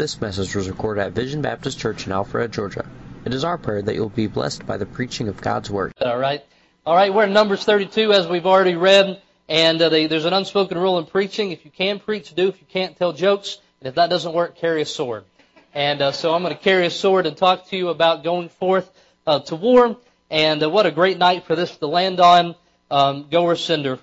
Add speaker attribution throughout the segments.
Speaker 1: This message was recorded at Vision Baptist Church in Alpharetta, Georgia. It is our prayer that you'll be blessed by the preaching of God's Word.
Speaker 2: All right. All right, we're in Numbers 32 as we've already read. And uh, they, there's an unspoken rule in preaching. If you can preach, do. If you can't, tell jokes. And if that doesn't work, carry a sword. And uh, so I'm going to carry a sword and talk to you about going forth uh, to war. And uh, what a great night for this to land on. Um, Goer Sender.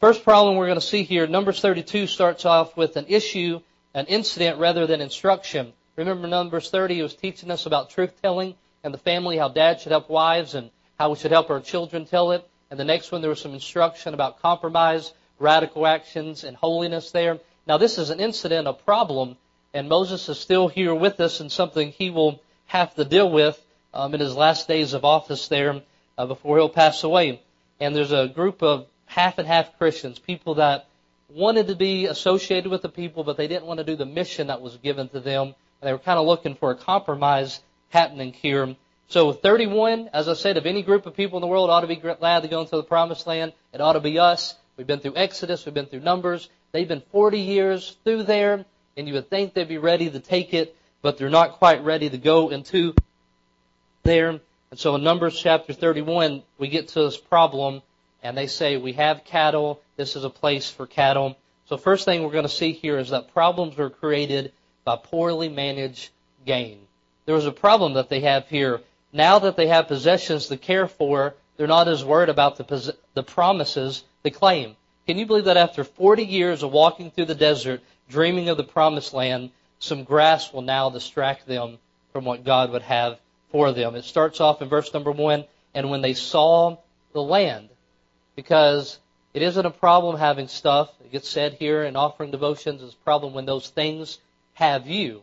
Speaker 2: First problem we're going to see here, Numbers 32 starts off with an issue, an incident rather than instruction. Remember Numbers 30 he was teaching us about truth telling and the family, how dad should help wives and how we should help our children tell it. And the next one, there was some instruction about compromise, radical actions, and holiness there. Now, this is an incident, a problem, and Moses is still here with us and something he will have to deal with um, in his last days of office there uh, before he'll pass away. And there's a group of half and half Christians, people that wanted to be associated with the people, but they didn't want to do the mission that was given to them. And they were kind of looking for a compromise happening here. So 31, as I said, of any group of people in the world ought to be glad to go into the promised land. It ought to be us. We've been through Exodus. We've been through Numbers. They've been 40 years through there, and you would think they'd be ready to take it, but they're not quite ready to go into there. And so in Numbers chapter 31, we get to this problem, and they say, we have cattle. This is a place for cattle. So first thing we're going to see here is that problems are created by poorly managed gain. There was a problem that they have here now that they have possessions to care for, they're not as worried about the, the promises they claim. Can you believe that after 40 years of walking through the desert, dreaming of the promised land, some grass will now distract them from what God would have for them? It starts off in verse number one, and when they saw the land, because it isn't a problem having stuff. It gets said here in offering devotions, it's a problem when those things have you.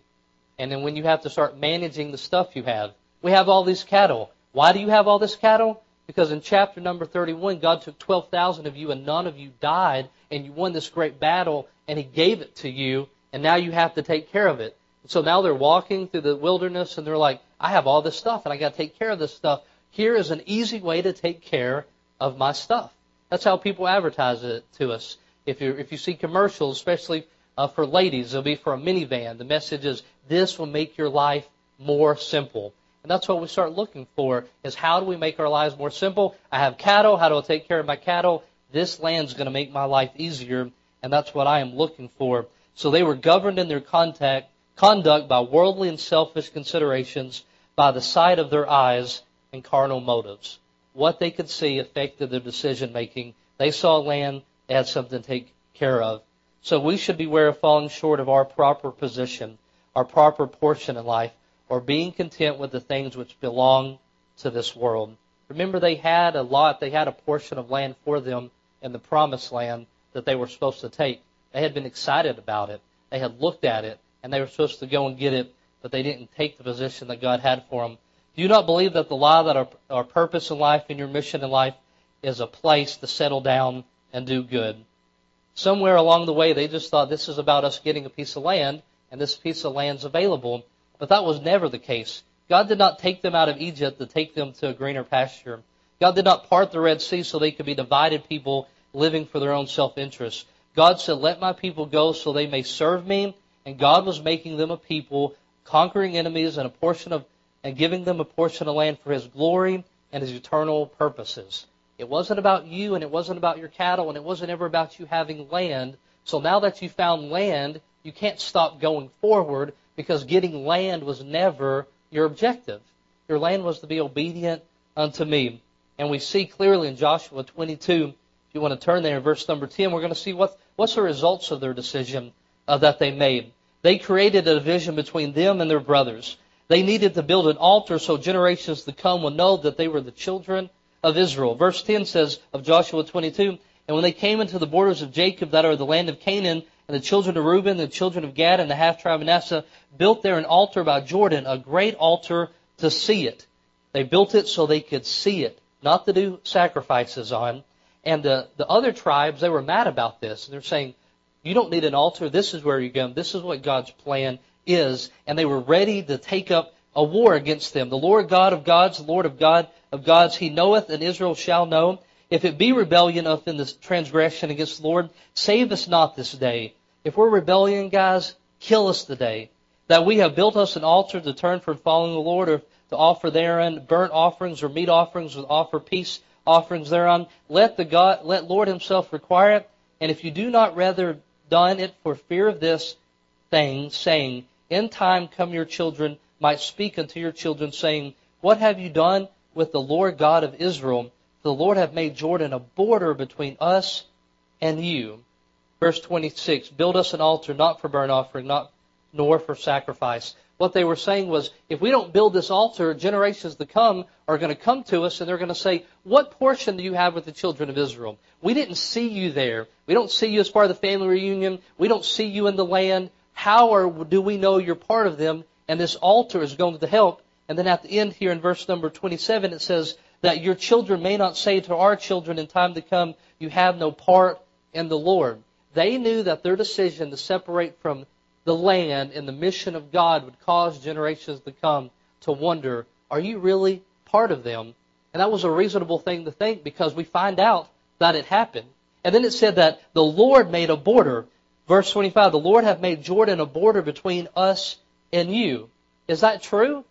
Speaker 2: And then when you have to start managing the stuff you have. We have all these cattle. Why do you have all this cattle? Because in chapter number 31, God took 12,000 of you and none of you died, and you won this great battle, and He gave it to you, and now you have to take care of it. So now they're walking through the wilderness, and they're like, I have all this stuff, and I got to take care of this stuff. Here is an easy way to take care of my stuff. That's how people advertise it to us. If you if you see commercials, especially uh, for ladies, it'll be for a minivan. The message is, "This will make your life more simple." And that's what we start looking for is how do we make our lives more simple? I have cattle. How do I take care of my cattle? This land's going to make my life easier. And that's what I am looking for. So they were governed in their contact, conduct by worldly and selfish considerations, by the sight of their eyes and carnal motives. What they could see affected their decision making. They saw land, had something to take care of. So we should beware of falling short of our proper position, our proper portion in life or being content with the things which belong to this world. Remember, they had a lot, they had a portion of land for them in the promised land that they were supposed to take. They had been excited about it. They had looked at it, and they were supposed to go and get it, but they didn't take the position that God had for them. Do you not believe that the law that our, our purpose in life and your mission in life is a place to settle down and do good? Somewhere along the way, they just thought this is about us getting a piece of land, and this piece of land's available. But that was never the case. God did not take them out of Egypt to take them to a greener pasture. God did not part the Red Sea so they could be divided people living for their own self-interest. God said, let my people go so they may serve me. And God was making them a people, conquering enemies and a portion of, and giving them a portion of land for His glory and His eternal purposes. It wasn't about you and it wasn't about your cattle and it wasn't ever about you having land. So now that you found land, you can't stop going forward because getting land was never your objective. Your land was to be obedient unto me. And we see clearly in Joshua 22, if you want to turn there in verse number 10, we're going to see what, what's the results of their decision uh, that they made. They created a division between them and their brothers. They needed to build an altar so generations to come would know that they were the children of Israel. Verse 10 says of Joshua 22, And when they came into the borders of Jacob that are the land of Canaan, and the children of Reuben, the children of Gad, and the half tribe of Manasseh built there an altar by Jordan, a great altar to see it. They built it so they could see it, not to do sacrifices on. And the, the other tribes, they were mad about this. And They're saying, you don't need an altar. This is where you go. This is what God's plan is. And they were ready to take up a war against them. The Lord God of gods, the Lord of God of gods, he knoweth, and Israel shall know. If it be rebellion of in this transgression against the Lord, save us not this day. If we're rebellion, guys, kill us today. that we have built us an altar to turn from following the Lord, or to offer therein burnt offerings or meat offerings, or offer peace offerings thereon. Let the God, let Lord Himself require it. And if you do not rather done it for fear of this thing, saying, In time come your children might speak unto your children, saying, What have you done with the Lord God of Israel? The Lord hath made Jordan a border between us and you. Verse 26, Build us an altar, not for burnt offering, not nor for sacrifice. What they were saying was, if we don't build this altar, generations to come are going to come to us and they're going to say, what portion do you have with the children of Israel? We didn't see you there. We don't see you as part of the family reunion. We don't see you in the land. How are, do we know you're part of them? And this altar is going to help. And then at the end here in verse number 27, it says that your children may not say to our children in time to come, you have no part in the Lord. They knew that their decision to separate from the land and the mission of God would cause generations to come to wonder, are you really part of them? And that was a reasonable thing to think because we find out that it happened. And then it said that the Lord made a border. Verse 25, the Lord hath made Jordan a border between us and you. Is that true?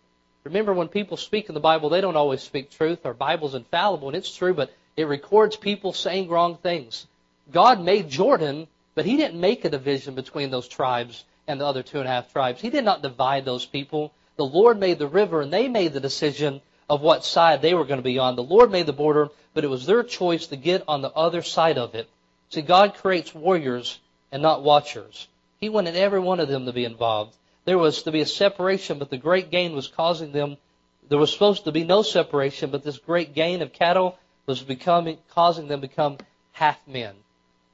Speaker 2: Remember when people speak in the Bible, they don't always speak truth. Our Bible's infallible and it's true, but it records people saying wrong things. God made Jordan, but He didn't make a division between those tribes and the other two and a half tribes. He did not divide those people. The Lord made the river, and they made the decision of what side they were going to be on. The Lord made the border, but it was their choice to get on the other side of it. See, God creates warriors and not watchers. He wanted every one of them to be involved. There was to be a separation, but the great gain was causing them. There was supposed to be no separation, but this great gain of cattle was becoming, causing them to become half men.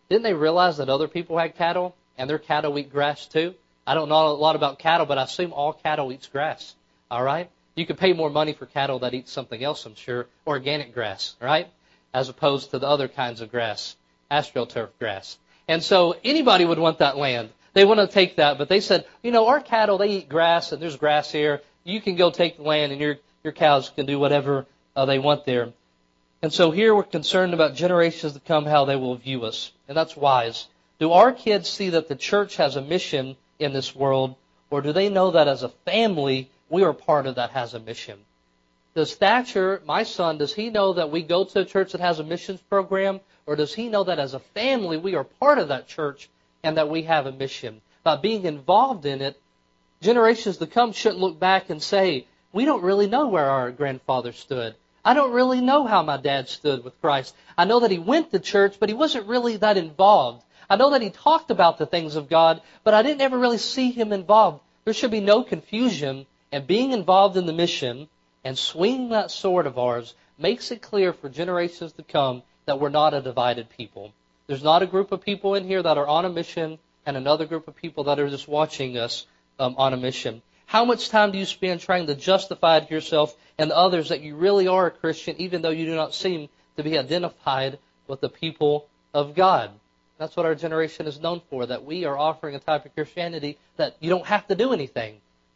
Speaker 2: Didn't they realize that other people had cattle? and their cattle eat grass too. I don't know a lot about cattle, but I assume all cattle eats grass. All right? You could pay more money for cattle that eat something else, I'm sure, organic grass, right? As opposed to the other kinds of grass, astroturf grass. And so anybody would want that land. They want to take that, but they said, you know, our cattle, they eat grass, and there's grass here. You can go take the land, and your, your cows can do whatever uh, they want there. And so here we're concerned about generations to come, how they will view us. And that's wise. Do our kids see that the church has a mission in this world, or do they know that as a family, we are part of that has a mission? Does Thatcher, my son, does he know that we go to a church that has a missions program, or does he know that as a family, we are part of that church and that we have a mission? By being involved in it, generations to come shouldn't look back and say, we don't really know where our grandfather stood. I don't really know how my dad stood with Christ. I know that he went to church, but he wasn't really that involved. I know that he talked about the things of God, but I didn't ever really see him involved. There should be no confusion, and being involved in the mission and swinging that sword of ours makes it clear for generations to come that we're not a divided people. There's not a group of people in here that are on a mission and another group of people that are just watching us um, on a mission. How much time do you spend trying to justify to yourself and others that you really are a Christian, even though you do not seem to be identified with the people of God? That's what our generation is known for, that we are offering a type of Christianity that you don't have to do anything.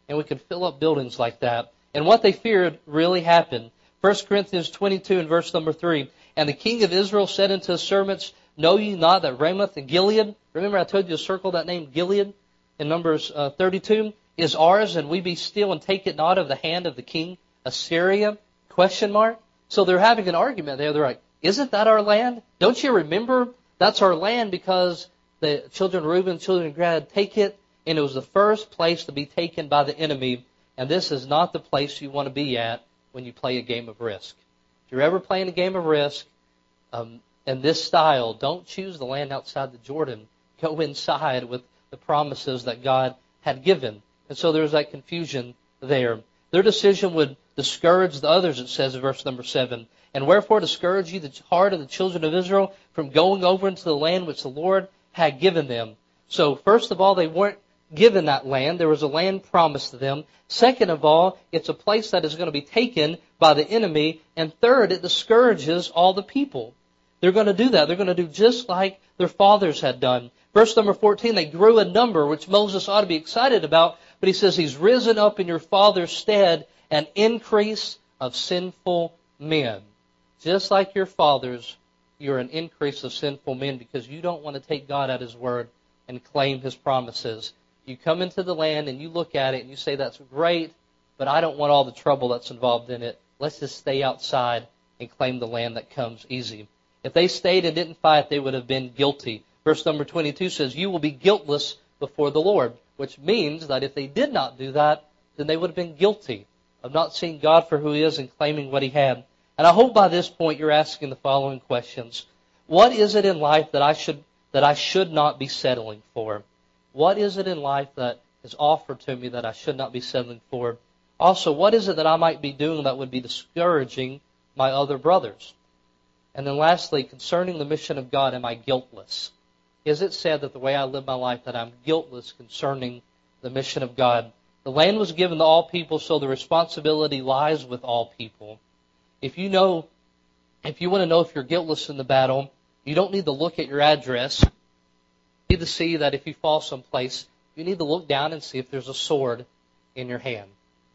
Speaker 2: And we can fill up buildings like that. And what they feared really happened. 1 Corinthians 22 and verse number 3. And the king of Israel said unto his servants, Know ye not that Ramoth and Gilead, remember I told you to circle that name Gilead in Numbers uh, 32, is ours, and we be still and take it not of the hand of the king Assyria? Question mark. So they're having an argument there. They're like, Isn't that our land? Don't you remember that's our land because the children of Reuben, children of Gad take it, and it was the first place to be taken by the enemy. And this is not the place you want to be at when you play a game of risk. If you're ever playing a game of risk um, in this style, don't choose the land outside the Jordan. Go inside with the promises that God had given. And so there's that confusion there. Their decision would discourage the others, it says in verse number 7. And wherefore discourage ye the heart of the children of Israel from going over into the land which the Lord had given them. So first of all, they weren't given that land. There was a land promised to them. Second of all, it's a place that is going to be taken by the enemy. And third, it discourages all the people. They're going to do that. They're going to do just like their fathers had done. Verse number 14, they grew in number, which Moses ought to be excited about, but he says, He's risen up in your father's stead an increase of sinful men. Just like your fathers, you're an increase of sinful men because you don't want to take God at His word and claim His promises. You come into the land and you look at it and you say, that's great, but I don't want all the trouble that's involved in it. Let's just stay outside and claim the land that comes easy. If they stayed and didn't fight, they would have been guilty. Verse number 22 says, You will be guiltless before the Lord, which means that if they did not do that, then they would have been guilty of not seeing God for who He is and claiming what He had. And I hope by this point you're asking the following questions. What is it in life that I should, that I should not be settling for? What is it in life that is offered to me that I should not be settling for? Also, what is it that I might be doing that would be discouraging my other brothers? And then lastly, concerning the mission of God, am I guiltless? Is it said that the way I live my life that I'm guiltless concerning the mission of God? The land was given to all people, so the responsibility lies with all people. If you know, if you want to know if you're guiltless in the battle, you don't need to look at your address. Need to see that if you fall someplace, you need to look down and see if there's a sword in your hand.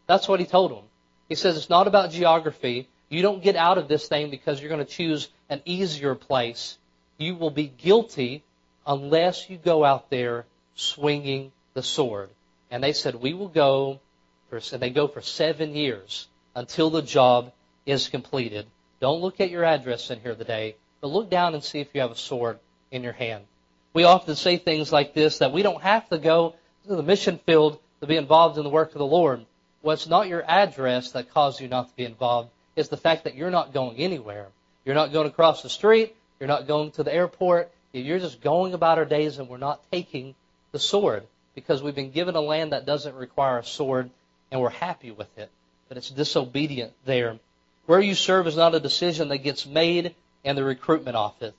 Speaker 2: That's what he told them. He says it's not about geography. You don't get out of this thing because you're going to choose an easier place. You will be guilty unless you go out there swinging the sword. And they said, we will go for, and they go for seven years until the job is completed. Don't look at your address in here today, but look down and see if you have a sword in your hand. We often say things like this, that we don't have to go to the mission field to be involved in the work of the Lord. Well, it's not your address that caused you not to be involved is the fact that you're not going anywhere. You're not going across the street. You're not going to the airport. You're just going about our days and we're not taking the sword because we've been given a land that doesn't require a sword and we're happy with it. But it's disobedient there. Where you serve is not a decision that gets made in the recruitment office.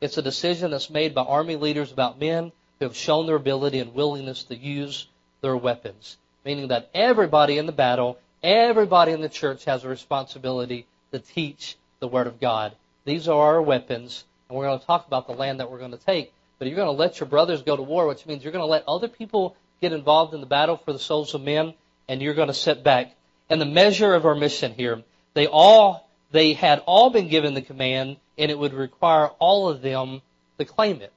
Speaker 2: It's a decision that's made by army leaders about men who have shown their ability and willingness to use their weapons. Meaning that everybody in the battle Everybody in the church has a responsibility to teach the Word of God. These are our weapons, and we're going to talk about the land that we're going to take. But you're going to let your brothers go to war, which means you're going to let other people get involved in the battle for the souls of men, and you're going to sit back. And the measure of our mission here, they all, they had all been given the command, and it would require all of them to claim it.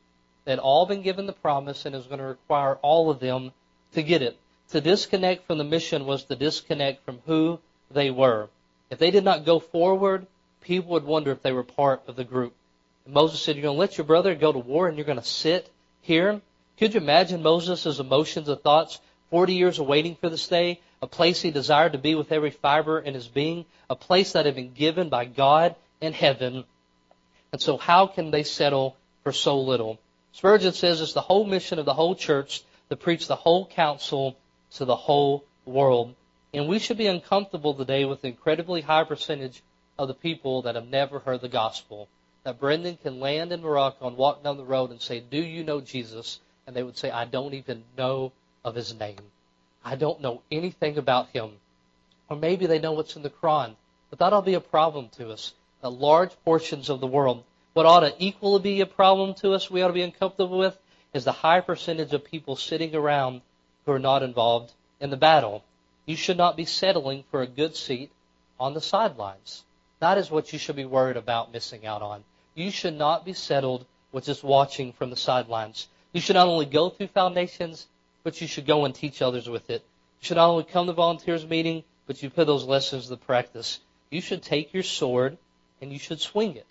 Speaker 2: They'd all been given the promise, and it was going to require all of them to get it. To disconnect from the mission was to disconnect from who they were. If they did not go forward, people would wonder if they were part of the group. And Moses said, You're going to let your brother go to war and you're going to sit here? Could you imagine Moses' emotions and thoughts 40 years of waiting for this day? A place he desired to be with every fiber in his being, a place that had been given by God in heaven. And so, how can they settle for so little? Spurgeon says it's the whole mission of the whole church to preach the whole counsel to the whole world. And we should be uncomfortable today with the incredibly high percentage of the people that have never heard the gospel. That Brendan can land in Morocco and walk down the road and say, Do you know Jesus? And they would say, I don't even know of his name. I don't know anything about him. Or maybe they know what's in the Quran. But that'll be a problem to us. Large portions of the world, what ought to equally be a problem to us, we ought to be uncomfortable with, is the high percentage of people sitting around who are not involved in the battle. You should not be settling for a good seat on the sidelines. That is what you should be worried about missing out on. You should not be settled with just watching from the sidelines. You should not only go through foundations, but you should go and teach others with it. You should not only come to volunteers meeting, but you put those lessons to practice. You should take your sword and you should swing it.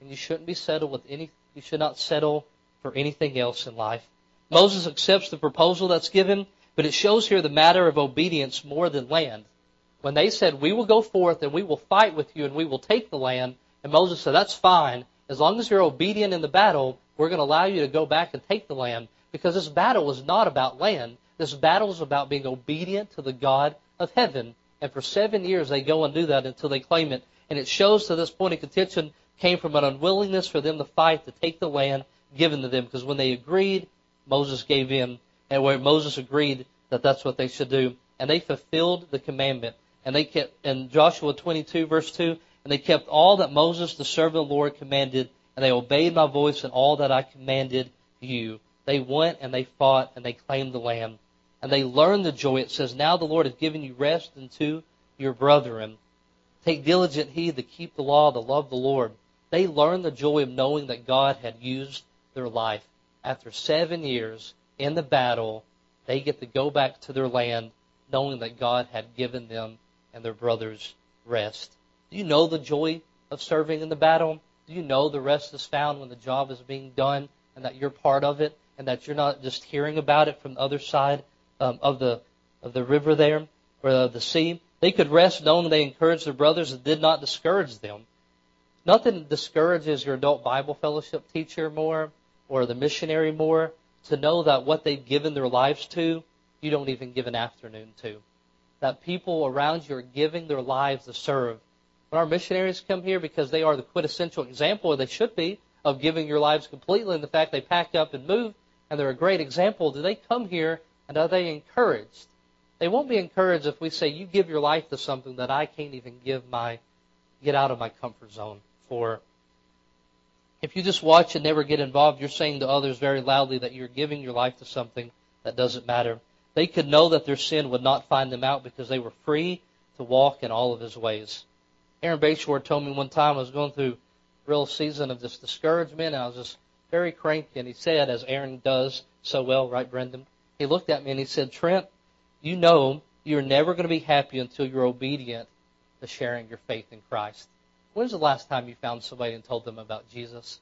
Speaker 2: And you shouldn't be settled with any you should not settle for anything else in life. Moses accepts the proposal that's given, but it shows here the matter of obedience more than land. When they said, We will go forth and we will fight with you and we will take the land, and Moses said, That's fine. As long as you're obedient in the battle, we're going to allow you to go back and take the land. Because this battle is not about land. This battle is about being obedient to the God of heaven. And for seven years they go and do that until they claim it. And it shows to this point of contention came from an unwillingness for them to fight to take the land given to them. Because when they agreed, Moses gave in, and where Moses agreed that that's what they should do, and they fulfilled the commandment. And they kept in Joshua 22 verse 2, and they kept all that Moses the servant of the Lord commanded, and they obeyed my voice and all that I commanded you. They went and they fought and they claimed the land. And they learned the joy. It says, Now the Lord has given you rest unto your brethren. Take diligent heed to keep the law, to love the Lord. They learned the joy of knowing that God had used their life after seven years in the battle, they get to go back to their land knowing that God had given them and their brothers rest. Do you know the joy of serving in the battle? Do you know the rest is found when the job is being done and that you're part of it and that you're not just hearing about it from the other side um, of the of the river there or of the sea? They could rest knowing they encouraged their brothers and did not discourage them. Nothing discourages your adult Bible fellowship teacher more or the missionary more to know that what they've given their lives to, you don't even give an afternoon to. That people around you are giving their lives to serve. When our missionaries come here, because they are the quintessential example, or they should be, of giving your lives completely, and the fact they pack up and move, and they're a great example, do they come here and are they encouraged? They won't be encouraged if we say, you give your life to something that I can't even give my, get out of my comfort zone for. If you just watch and never get involved, you're saying to others very loudly that you're giving your life to something that doesn't matter. They could know that their sin would not find them out because they were free to walk in all of his ways. Aaron Bayshore told me one time I was going through a real season of this discouragement and I was just very cranky and he said, as Aaron does so well, right Brendan? He looked at me and he said, Trent, you know you're never going to be happy until you're obedient to sharing your faith in Christ. When's the last time you found somebody and told them about Jesus?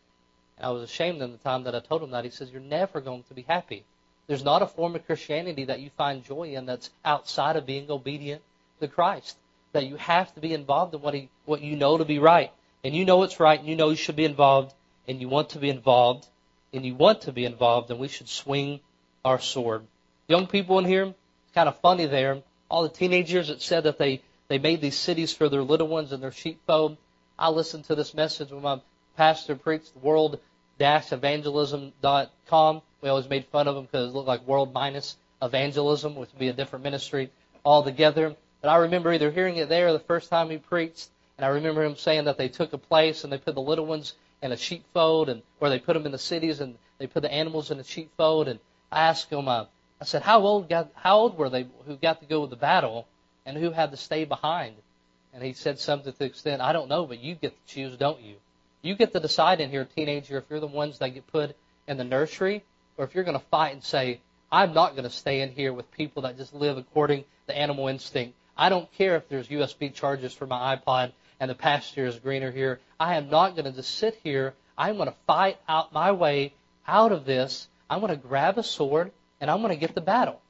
Speaker 2: And I was ashamed in the time that I told him that. He says, You're never going to be happy. There's not a form of Christianity that you find joy in that's outside of being obedient to Christ. That you have to be involved in what, he, what you know to be right. And you know it's right, and you know you should be involved, and you want to be involved, and you want to be involved, and we should swing our sword. Young people in here, kind of funny there. All the teenagers that said that they, they made these cities for their little ones and their sheepfold. I listened to this message when my pastor preached world-evangelism.com. We always made fun of him because it looked like world minus evangelism, which would be a different ministry altogether. But I remember either hearing it there the first time he preached, and I remember him saying that they took a place and they put the little ones in a sheepfold, and or they put them in the cities and they put the animals in a sheepfold. And I asked him, uh, I said, how old got, how old were they who got to go with the battle, and who had to stay behind? And he said something to the extent, I don't know, but you get to choose, don't you? You get to decide in here, teenager, if you're the ones that get put in the nursery, or if you're going to fight and say, I'm not going to stay in here with people that just live according to animal instinct. I don't care if there's USB charges for my iPod and the pasture is greener here. I am not going to just sit here. I'm going to fight out my way out of this. I'm going to grab a sword and I'm going to get the battle.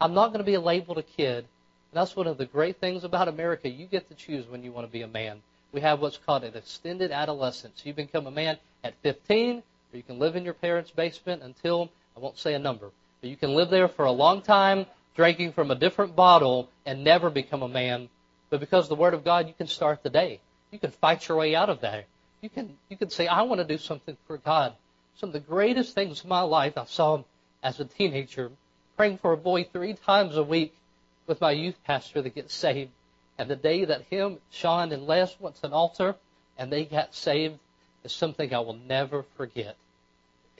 Speaker 2: I'm not going to be labeled a kid. That's one of the great things about America. You get to choose when you want to be a man. We have what's called an extended adolescence. You become a man at 15, or you can live in your parents' basement until, I won't say a number, but you can live there for a long time, drinking from a different bottle, and never become a man. But because the Word of God, you can start the day. You can fight your way out of that. You can, you can say, I want to do something for God. Some of the greatest things in my life I saw as a teenager, praying for a boy three times a week with my youth pastor that gets saved. And the day that him, Sean, and Les went to an altar and they got saved is something I will never forget.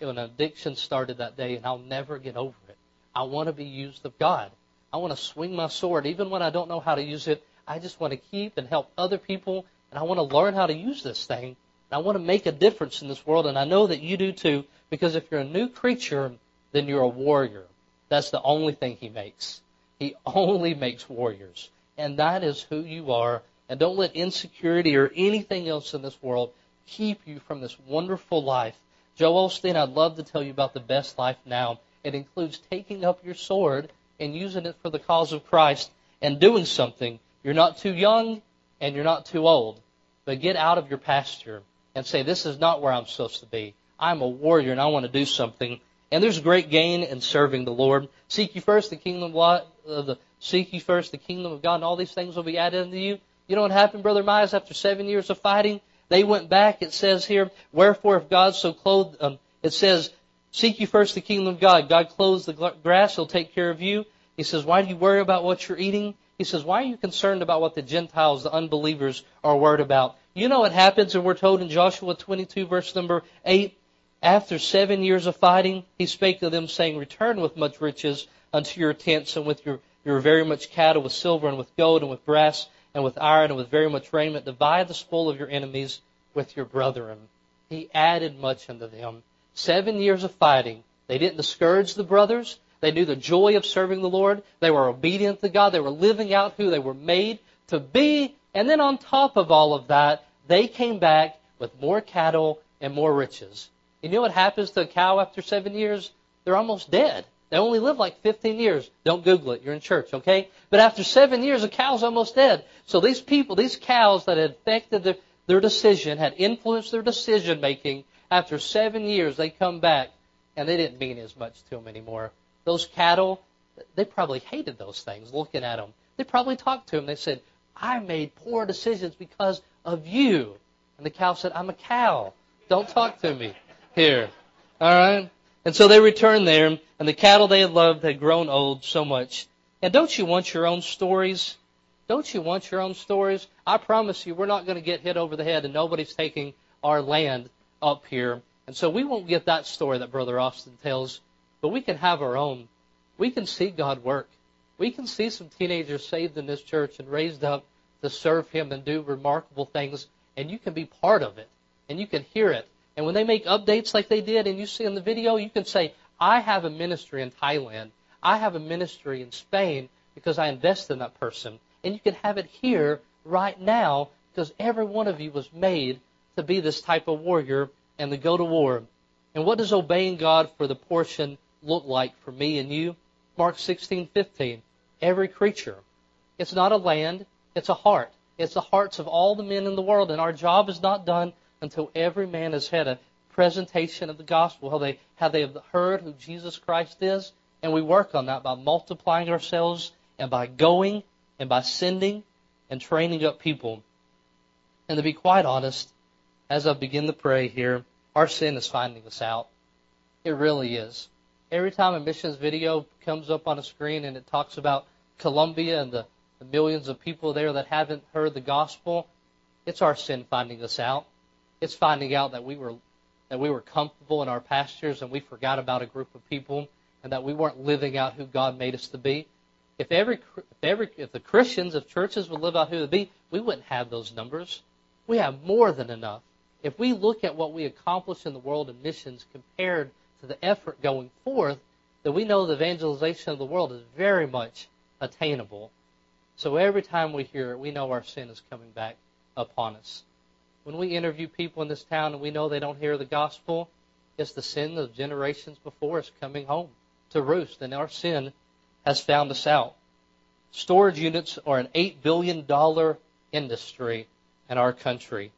Speaker 2: An addiction started that day and I'll never get over it. I want to be used of God. I want to swing my sword. Even when I don't know how to use it, I just want to keep and help other people and I want to learn how to use this thing. I want to make a difference in this world and I know that you do too because if you're a new creature, then you're a warrior. That's the only thing he makes. He only makes warriors. And that is who you are. And don't let insecurity or anything else in this world keep you from this wonderful life. Joel Osteen, I'd love to tell you about the best life now. It includes taking up your sword and using it for the cause of Christ and doing something. You're not too young and you're not too old. But get out of your pasture and say, this is not where I'm supposed to be. I'm a warrior and I want to do something. And there's great gain in serving the Lord. Seek ye first the kingdom of the seek ye first the kingdom of God, and all these things will be added unto you. You know what happened, Brother Miles, after seven years of fighting? They went back. It says here, wherefore if God so clothed, um, it says, seek ye first the kingdom of God. God clothes the grass; He'll take care of you. He says, why do you worry about what you're eating? He says, why are you concerned about what the Gentiles, the unbelievers, are worried about? You know what happens, and we're told in Joshua 22, verse number 8, after seven years of fighting, he spake to them, saying, Return with much riches unto your tents, and with your, your very much cattle, with silver, and with gold, and with brass, and with iron, and with very much raiment. Divide the spoil of your enemies with your brethren. He added much unto them. Seven years of fighting. They didn't discourage the brothers. They knew the joy of serving the Lord. They were obedient to God. They were living out who they were made to be. And then on top of all of that, they came back with more cattle and more riches. You know what happens to a cow after seven years? They're almost dead. They only live like 15 years. Don't Google it. You're in church, okay? But after seven years, a cow's almost dead. So these people, these cows that had affected their, their decision, had influenced their decision making, after seven years, they come back and they didn't mean as much to them anymore. Those cattle, they probably hated those things looking at them. They probably talked to them. They said, I made poor decisions because of you. And the cow said, I'm a cow. Don't talk to me here. All right? And so they returned there, and the cattle they had loved had grown old so much. And don't you want your own stories? Don't you want your own stories? I promise you, we're not going to get hit over the head, and nobody's taking our land up here. And so we won't get that story that Brother Austin tells, but we can have our own. We can see God work. We can see some teenagers saved in this church and raised up to serve Him and do remarkable things, and you can be part of it, and you can hear it, and when they make updates like they did and you see in the video, you can say, I have a ministry in Thailand. I have a ministry in Spain because I invest in that person. And you can have it here right now because every one of you was made to be this type of warrior and to go to war. And what does obeying God for the portion look like for me and you? Mark 16:15. Every creature. It's not a land, it's a heart. It's the hearts of all the men in the world and our job is not done until every man has had a presentation of the gospel, how they, how they have heard who Jesus Christ is. And we work on that by multiplying ourselves and by going and by sending and training up people. And to be quite honest, as I begin to pray here, our sin is finding us out. It really is. Every time a missions video comes up on a screen and it talks about Colombia and the, the millions of people there that haven't heard the gospel, it's our sin finding us out. It's finding out that we were that we were comfortable in our pastures and we forgot about a group of people and that we weren't living out who God made us to be. If every if every if the Christians of churches would live out who they be, we wouldn't have those numbers. We have more than enough. If we look at what we accomplish in the world of missions compared to the effort going forth, then we know the evangelization of the world is very much attainable. So every time we hear it, we know our sin is coming back upon us. When we interview people in this town and we know they don't hear the gospel, it's the sin of generations before us coming home to roost, and our sin has found us out. Storage units are an $8 billion industry in our country.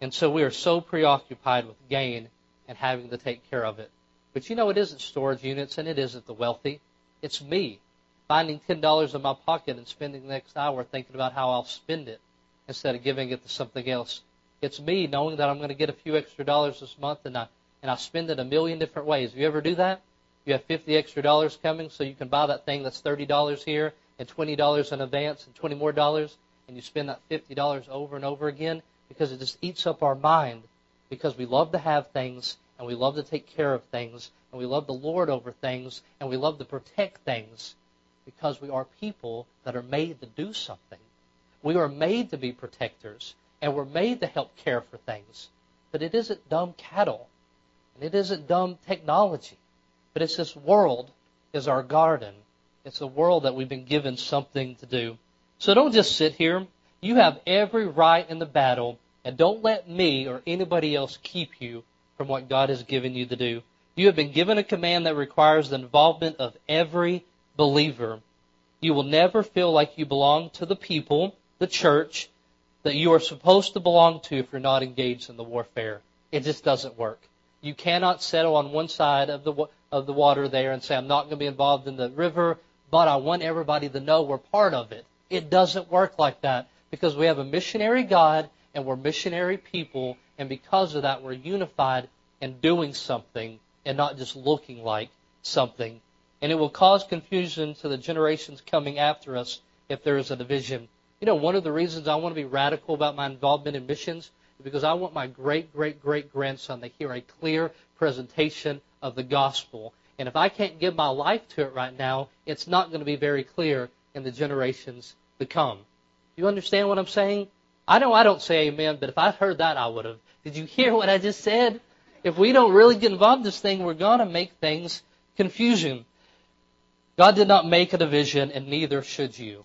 Speaker 2: And so we are so preoccupied with gain and having to take care of it. But you know, it isn't storage units and it isn't the wealthy. It's me finding $10 in my pocket and spending the next hour thinking about how I'll spend it instead of giving it to something else it's me knowing that I'm going to get a few extra dollars this month and I and I spend it a million different ways. You ever do that? You have 50 extra dollars coming so you can buy that thing that's $30 here and $20 in advance and 20 more dollars and you spend that $50 over and over again because it just eats up our mind because we love to have things and we love to take care of things and we love the Lord over things and we love to protect things because we are people that are made to do something. We are made to be protectors and we're made to help care for things. But it isn't dumb cattle, and it isn't dumb technology, but it's this world is our garden. It's a world that we've been given something to do. So don't just sit here. You have every right in the battle, and don't let me or anybody else keep you from what God has given you to do. You have been given a command that requires the involvement of every believer. You will never feel like you belong to the people, the church, that you are supposed to belong to if you're not engaged in the warfare. It just doesn't work. You cannot settle on one side of the of the water there and say I'm not going to be involved in the river, but I want everybody to know we're part of it. It doesn't work like that because we have a missionary God and we're missionary people and because of that we're unified and doing something and not just looking like something. And it will cause confusion to the generations coming after us if there is a division you know, one of the reasons I want to be radical about my involvement in missions is because I want my great, great, great grandson to hear a clear presentation of the gospel. And if I can't give my life to it right now, it's not going to be very clear in the generations to come. Do you understand what I'm saying? I know I don't say amen, but if I heard that, I would have. Did you hear what I just said? If we don't really get involved in this thing, we're going to make things confusion. God did not make a division, and neither should you.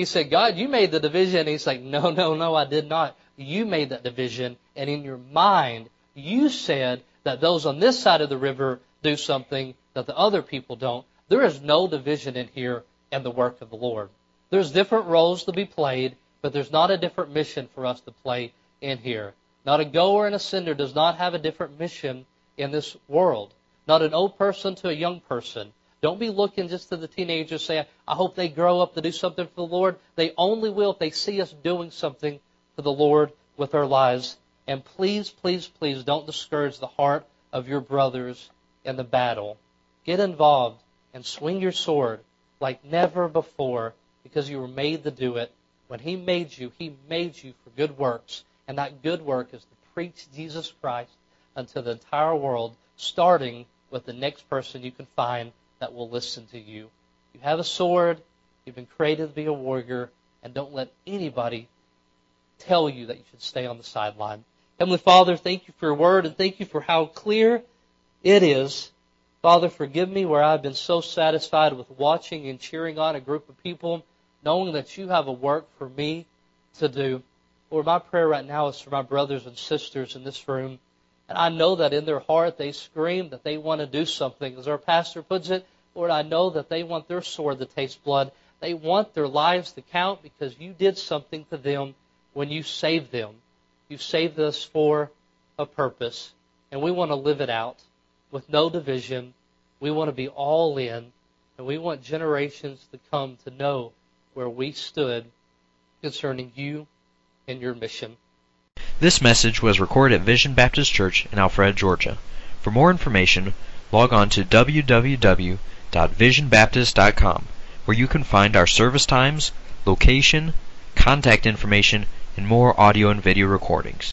Speaker 2: He said, God, you made the division. He's like, no, no, no, I did not. You made that division, and in your mind, you said that those on this side of the river do something that the other people don't. There is no division in here in the work of the Lord. There's different roles to be played, but there's not a different mission for us to play in here. Not a goer and a sender does not have a different mission in this world. Not an old person to a young person. Don't be looking just to the teenagers saying, I hope they grow up to do something for the Lord. They only will if they see us doing something for the Lord with our lives. And please, please, please don't discourage the heart of your brothers in the battle. Get involved and swing your sword like never before because you were made to do it. When He made you, He made you for good works. And that good work is to preach Jesus Christ unto the entire world, starting with the next person you can find that will listen to you. You have a sword. You've been created to be a warrior. And don't let anybody tell you that you should stay on the sideline. Heavenly Father, thank you for your word and thank you for how clear it is. Father, forgive me where I've been so satisfied with watching and cheering on a group of people, knowing that you have a work for me to do. Lord, my prayer right now is for my brothers and sisters in this room. And I know that in their heart they scream that they want to do something. As our pastor puts it, Lord, I know that they want their sword to taste blood. They want their lives to count because you did something to them when you saved them. You saved us for a purpose. And we want to live it out with no division. We want to be all in. And we want generations to come to know where we stood concerning you and your mission.
Speaker 3: This message was recorded at Vision Baptist Church in Alpharetta, Georgia. For more information, log on to www.visionbaptist.com, where you can find our service times, location, contact information, and more audio and video recordings.